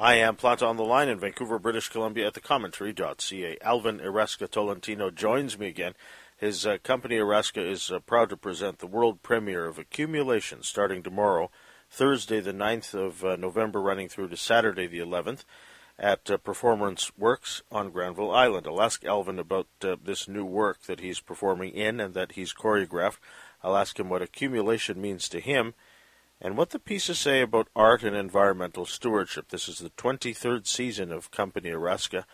I am Planta on the line in Vancouver, British Columbia at the commentary.ca. Alvin Erasga Tolentino joins me again. His uh, company, Erasga, is uh, proud to present the world premiere of Accumulation starting tomorrow, Thursday, the 9th of uh, November, running through to Saturday, the 11th, at uh, Performance Works on Granville Island. I'll ask Alvin about uh, this new work that he's performing in and that he's choreographed. I'll ask him what accumulation means to him and what the pieces say about art and environmental stewardship. This is the 23rd season of Company Erasga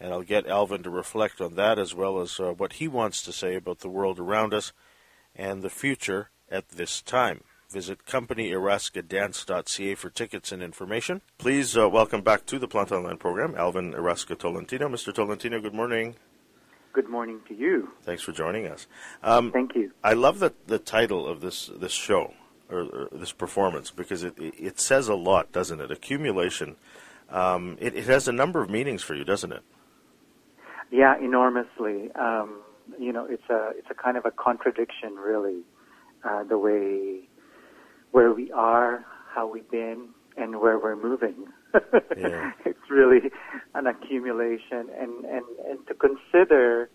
and I'll get Alvin to reflect on that as well as uh, what he wants to say about the world around us and the future at this time. Visit companyerasgadance.ca for tickets and information. Please uh, welcome back to the Plant Online program, Alvin Erasga Tolentino. Mr. Tolentino, good morning. Good morning to you. Thanks for joining us. Um, Thank you. I love the, the title of this, this show, or, or this performance, because it, it, it, says a lot, doesn't it? Accumulation. Um, it, it has a number of meanings for you, doesn't it? Yeah, enormously. Um, you know, it's a it's a kind of a contradiction, really, uh, the way where we are, how we've been, and where we're moving. yeah. It's really an accumulation, and and and to consider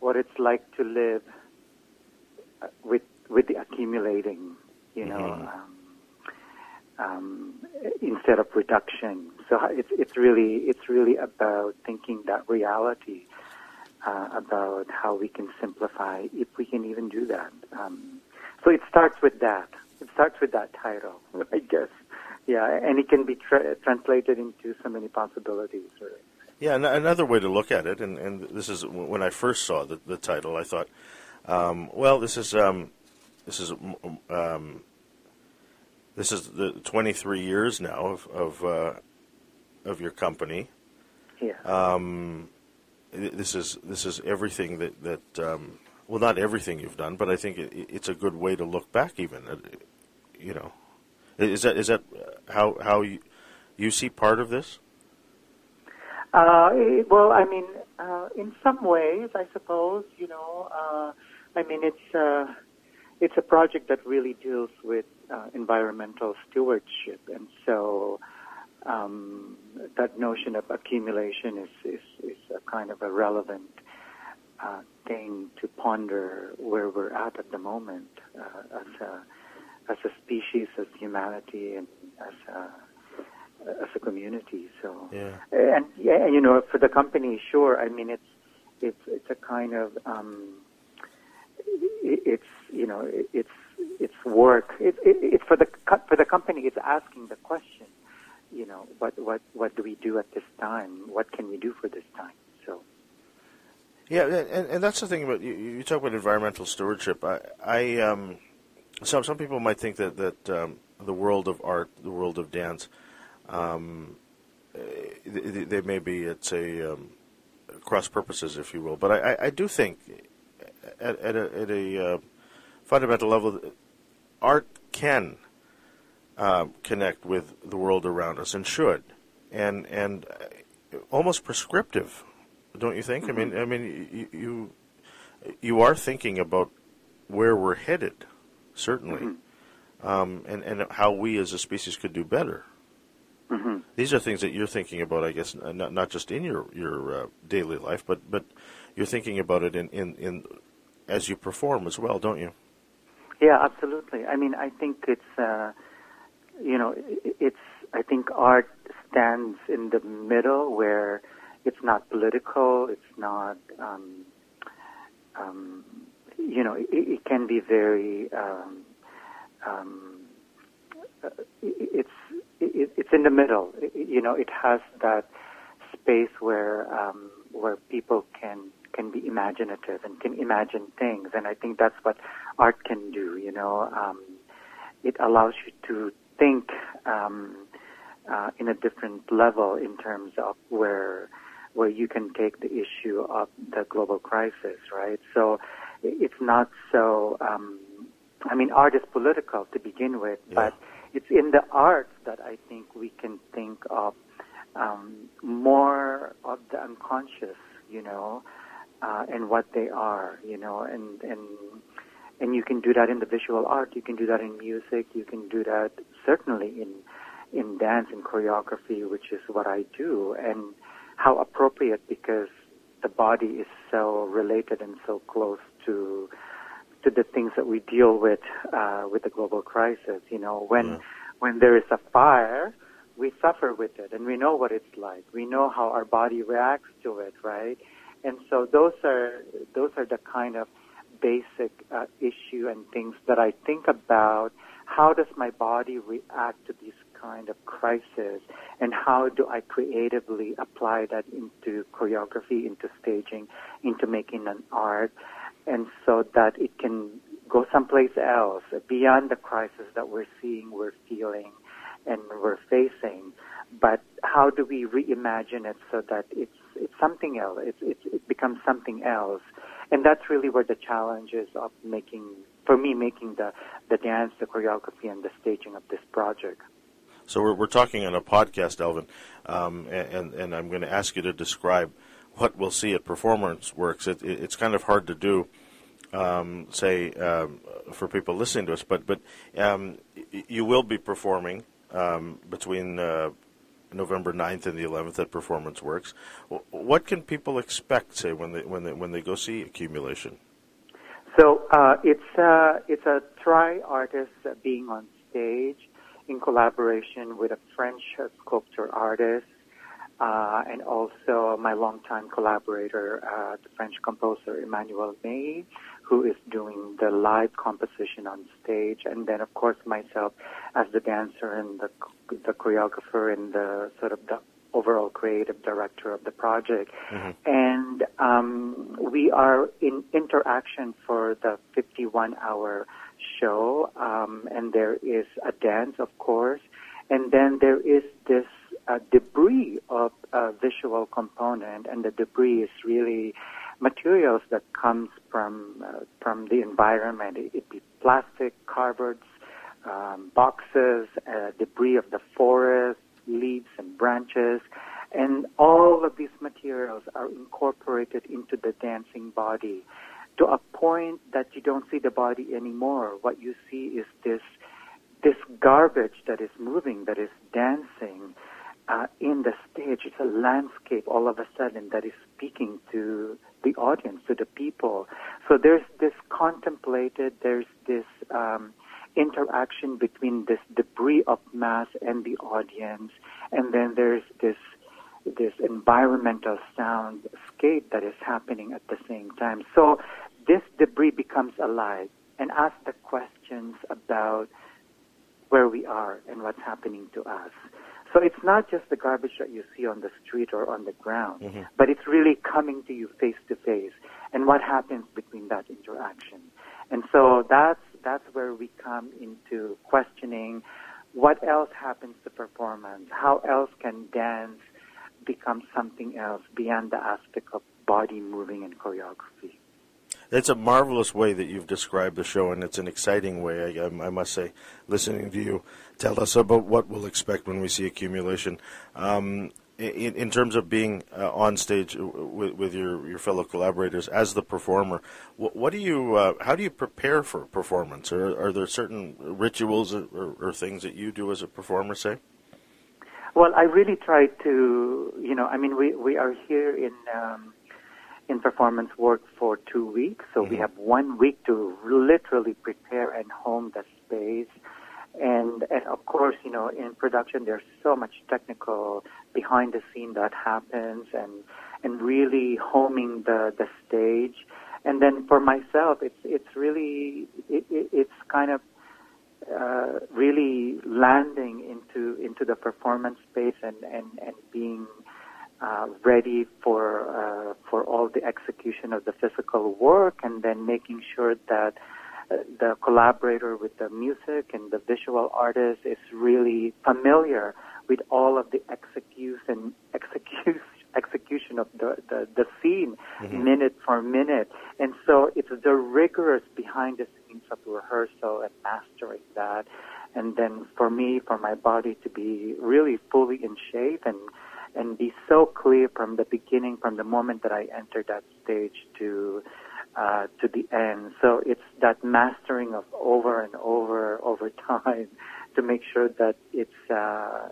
what it's like to live uh, with with the accumulating, you know. Mhm. Um, um, instead of reduction. So it's it's really it's really about thinking that reality, uh, about how we can simplify if we can even do that. Um, so it starts with that. It starts with that title, I guess. Yeah, and it can be tra- translated into so many possibilities. Really. Yeah, an- another way to look at it, and, and this is when I first saw the, the title, I thought, um, well, this is um, this is um, this is the 23 years now of of, uh, of your company. Yeah. Um, this is this is everything that that um, well, not everything you've done, but I think it, it's a good way to look back. Even, uh, you know, is that is that how how you you see part of this? Uh, it- well, I mean, uh, in some ways, I suppose, you know, uh, I mean, it's uh, it's a project that really deals with uh, environmental stewardship, and so um, that notion of accumulation is, is is a kind of a relevant uh, thing to ponder where we're at at the moment uh, as a as a species, as humanity, and as a as a community. So. Yeah. And yeah, you know, for the company, sure. I mean, it's it's it's a kind of um, it's you know it's it's work. It, it, for the for the company. It's asking the question. You know, what what what do we do at this time? What can we do for this time? So. Yeah, and, and that's the thing about you, you talk about environmental stewardship. I, I um, some some people might think that that um, the world of art, the world of dance, um, they, they may be it's a um, cross purposes, if you will. But I, I, I do think at, at a, at a uh, fundamental level, art can uh, connect with the world around us and should, and and uh, almost prescriptive, don't you think? I mean, I mean, you, you are thinking about where we're headed, certainly, um, and and how we as a species could do better. hmm These are things that you're thinking about, I guess, not not just in your your uh, daily life, but but you're thinking about it in, in, in as you perform as well, don't you? Yeah, absolutely. I mean, I think it's, uh, you know, it's, I think art stands in the middle where it's not political, it's not, um, um, you know, it, it can be very, um, um, it's, it, it's in the middle. You know, it has that space where, um, where people can can be imaginative and can imagine things. And I think that's what art can do. You know, um, it allows you to think um, uh, in a different level in terms of where where you can take the issue of the global crisis, right? So it's not so. Um, I mean, art is political to begin with, Yeah. but it's in the arts that I think we can think of um, more of the unconscious, you know, uh, and what they are, you know, and and and you can do that in the visual art. You can do that in music. You can do that certainly in in dance and choreography, which is what I do, and how appropriate because the body is so related and so close to to the things that we deal with uh, with the global crisis. You know, when yeah. when there is a fire, we suffer with it, and we know what it's like. We know how our body reacts to it, right? And so those are those are the kind of basic uh, issue and things that I think about. How does my body react to these kind of crisis, and how do I creatively apply that into choreography, into staging, into making an art, and so that it can go someplace else beyond the crisis that we're seeing, we're feeling, and we're facing. But how do we reimagine it so that it's it's something else? It's, it's it becomes something else, and that's really where the challenge is of making for me making the the dance, the choreography, and the staging of this project. So we're, we're talking on a podcast, Alvin, um, and, and I'm going to ask you to describe what we'll see at Performance Works. It, it, it's kind of hard to do, um, say, um, for people listening to us, but but um, you will be performing um, between uh, November 9th and the 11th at Performance Works. What can people expect, say, when they when they when they go see Accumulation? So uh, it's uh, it's a tri artist being on stage in collaboration with a French sculptor artist uh, and also my longtime collaborator, uh, the French composer Emmanuel May, who is doing the live composition on stage, and then of course myself as the dancer and the the choreographer and the sort of the overall creative director of the project. Mm-hmm. And um, we are in interaction for the 51 hour show, um, and there is a dance, of course, and then there is this debris of a visual component, and the debris is really materials that comes from uh, from the environment. It, it be plastic, cardboards, um, boxes, uh, debris of the forest, leaves and branches, and all of these materials are incorporated into the dancing body to a point that you don't see the body anymore. What you see is this this garbage that is moving, that is dancing uh, in the stage. It's a landscape all of a sudden that is speaking to the audience, to the people. So there's this contemplated, there's this um, interaction between this debris of mass and the audience, and then there's this this environmental soundscape that is happening at the same time. So this debris becomes alive and asks the questions about where we are and what's happening to us. So it's not just the garbage that you see on the street or on the ground, mm-hmm. but it's really coming to you face to face and what happens between that interaction. And so that's that's where we come into questioning what else happens to performance? How else can dance become something else beyond the aspect of body moving and choreography? It's a marvelous way that you've described the show, and it's an exciting way, I, I must say, listening to you tell us about what we'll expect when we see accumulation. Um, in, in, terms of being uh, on stage with, with, your, your fellow collaborators as the performer, what, what do you, uh, how do you prepare for performance? Or are there certain rituals or, or, or, things that you do as a performer, say? Well, I really try to, you know, I mean, we, we are here in um, in performance work for two weeks. So mm-hmm. we have one week to literally prepare and home the space. And, and of course, you know, in production, there's so much technical behind the scene that happens and, and really homing the, the stage. And then for myself, it's, it's really, it, it, it's kind of, uh, really landing into, into the performance space and, and, and being, uh, ready for uh, for all the execution of the physical work, and then making sure that uh, the collaborator with the music and the visual artist is really familiar with all of the execution execution execution of the, the, the scene mm-hmm. minute for minute. And so it's the rigorous behind the scenes of rehearsal and mastering that. And then for me, for my body to be really fully in shape and and be so clear from the beginning, from the moment that I enter that stage to uh, to the end. So it's that mastering of over and over over time to make sure that it's uh,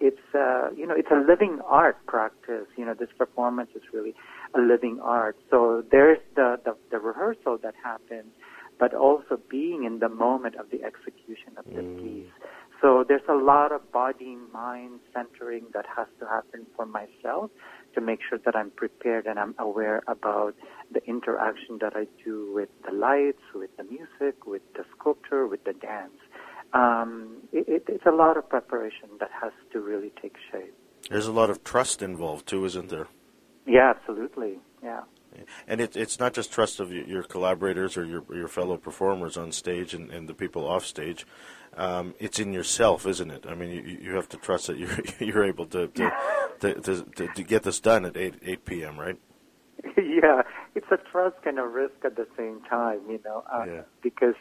it's uh, you know it's a living art practice. You know, this performance is really a living art. So there's the the, the rehearsal that happens, but also being in the moment of the execution of the mm. piece. So there's a lot of body mind centering that has to happen for myself to make sure that I'm prepared and I'm aware about the interaction that I do with the lights, with the music, with the sculpture, with the dance. Um, it, it, it's a lot of preparation that has to really take shape. There's a lot of trust involved too, isn't there? Yeah, absolutely. And it, it's not just trust of your collaborators or your, your fellow performers on stage and, and the people off stage. Um, it's in yourself, isn't it? I mean, you, you have to trust that you're you're able to to, to, to, to get this done at eight eight p.m. Right? yeah, it's a trust and a risk at the same time, you know, uh, yeah. because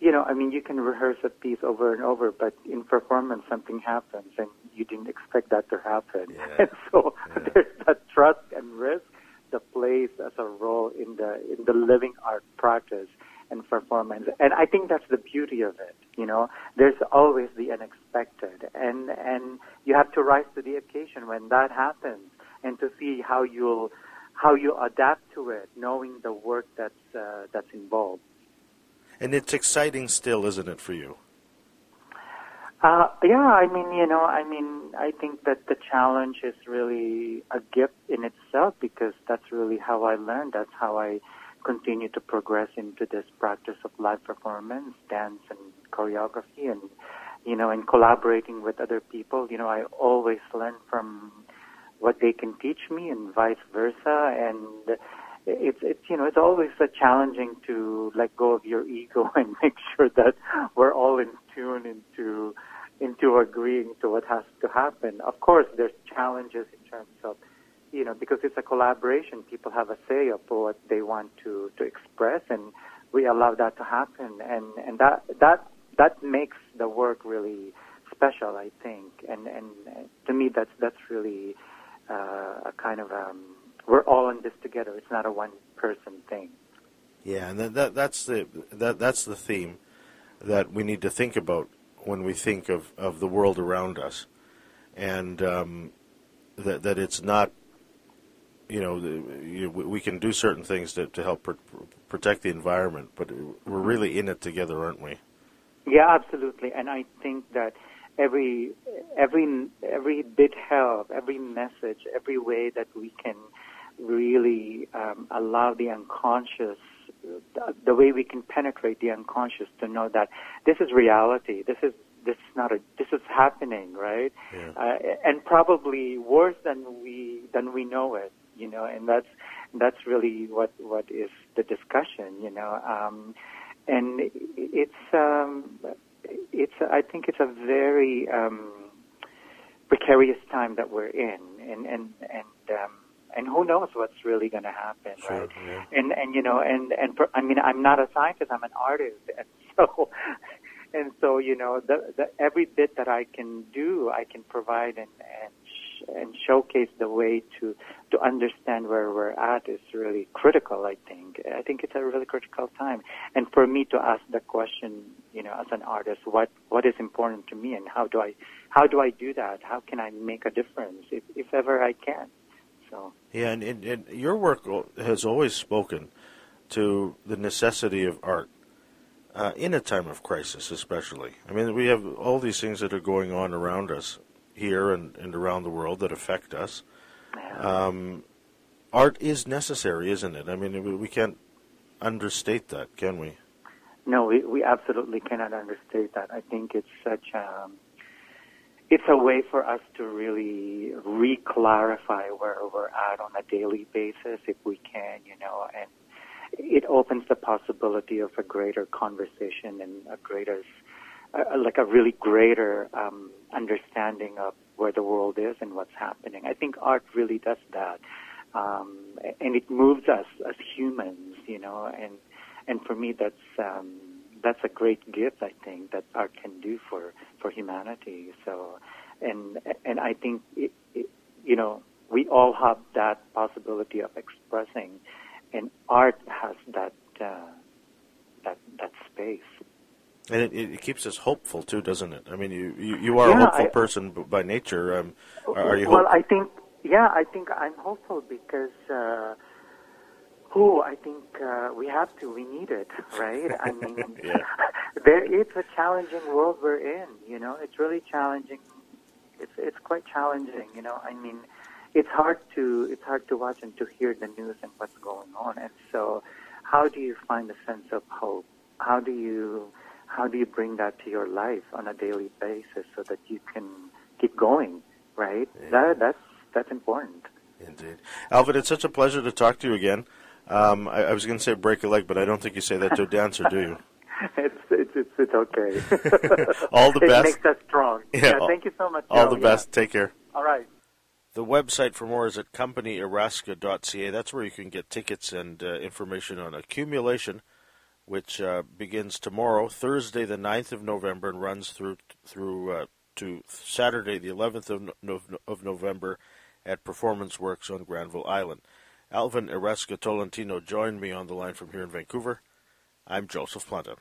you know, I mean, you can rehearse a piece over and over, but in performance, something happens, and you didn't expect that to happen. Yeah. And so yeah. there's that trust and risk that plays as a role in the in the living art practice and performance. And I think that's the beauty of it. You know, there's always the unexpected, and and you have to rise to the occasion when that happens, and to see how you'll how you adapt to it, knowing the work that's uh, that's involved. And it's exciting still, isn't it, for you? Uh, yeah, I mean, you know, I mean, I think that the challenge is really a gift in itself because that's really how I learned. That's how I continue to progress into this practice of live performance, dance, and choreography, and you know, and collaborating with other people. You know, I always learn from what they can teach me, and vice versa. And it's it's you know, it's always a challenging to let go of your ego and make sure that we're all in tune into into agreeing to what has to happen. Of course, there's challenges in terms of you know, because it's a collaboration, people have a say of what they want to, to express, and we allow that to happen, and and that that that makes the work really special, I think, and and to me, that's that's really uh, a kind of um, we're all in this together. It's not a one person thing. Yeah, and that, that that's the that that's the theme that we need to think about when we think of, of the world around us, and um, that that it's not you know, the, you, we can do certain things to, to help pr- protect the environment, but we're really in it together, aren't we? Yeah, absolutely. And I think that every every every bit help, every message, every way that we can really um, allow the unconscious, the way we can penetrate the unconscious to know that this is reality. This is this is not a this is happening, right? Yeah. Uh, and probably worse than we than we know it you know, and that's that's really what what is the discussion, you know, um, and it's um, it's I think it's a very um, precarious time that we're in, and and and um, and who knows what's really going to happen, sure, right? Yeah. And and you know, and and for, I mean, I'm not a scientist; I'm an artist, and so and so you know, the, the every bit that I can do, I can provide and and sh- and showcase the way to to understand where we're at is really critical. I think I think it's a really critical time, and for me to ask the question, you know, as an artist, what what is important to me, and how do I how do I do that? How can I make a difference, if if ever I can? So yeah, and, and, and your work has always spoken to the necessity of art. Uh, in a time of crisis, especially. I mean, we have all these things that are going on around us, here and, and around the world that affect us. Um, art is necessary, isn't it? I mean, we can't understate that, can we? No, we, we absolutely cannot understate that. I think it's such a, um, it's a way for us to really re-clarify where we're at on a daily basis, if we can, you know, and it opens the possibility of a greater conversation and a greater uh, like a really greater um, understanding of where the world is and what's happening. I think art really does that, um, and it moves us as humans, you know. And and for me, that's um, that's a great gift. I think that art can do for for humanity. So, and and I think it, it, you know we all have that possibility of expressing, and art has that uh, that that space. And it, it keeps us hopeful too, doesn't it? I mean, you you, you are Yeah, a hopeful I- person by nature. Um, are, are you well, hopeful? I think, yeah, I think I'm hopeful because, uh, who I think uh, we have to, we need it, right? I mean, Yeah. there it's a challenging world we're in. You know, it's really challenging. It's it's quite challenging. You know, I mean, it's hard to it's hard to watch and to hear the news and what's going on. And so, how do you find a sense of hope? How do you how do you bring that to your life on a daily basis so that you can keep going? Right? That that's that's important. Indeed, Alvin, it's such a pleasure to talk to you again. Um, I, I was going to say break a leg, but I don't think you say that to a dancer, do you? it's, it's it's it's okay. All the it best. makes us strong. Yeah, all- thank you so much. All Joe. the Yeah. best. Take care. All right. The website for more is at companyerasga.ca. That's where you can get tickets and uh, information on accumulation, which uh, begins tomorrow, Thursday, the 9th of November, and runs through through uh, to Saturday, the 11th of, no- of November, at Performance Works on Granville Island. Alvin Erasga Tolentino joined me on the line from here in Vancouver. I'm Joseph Planta.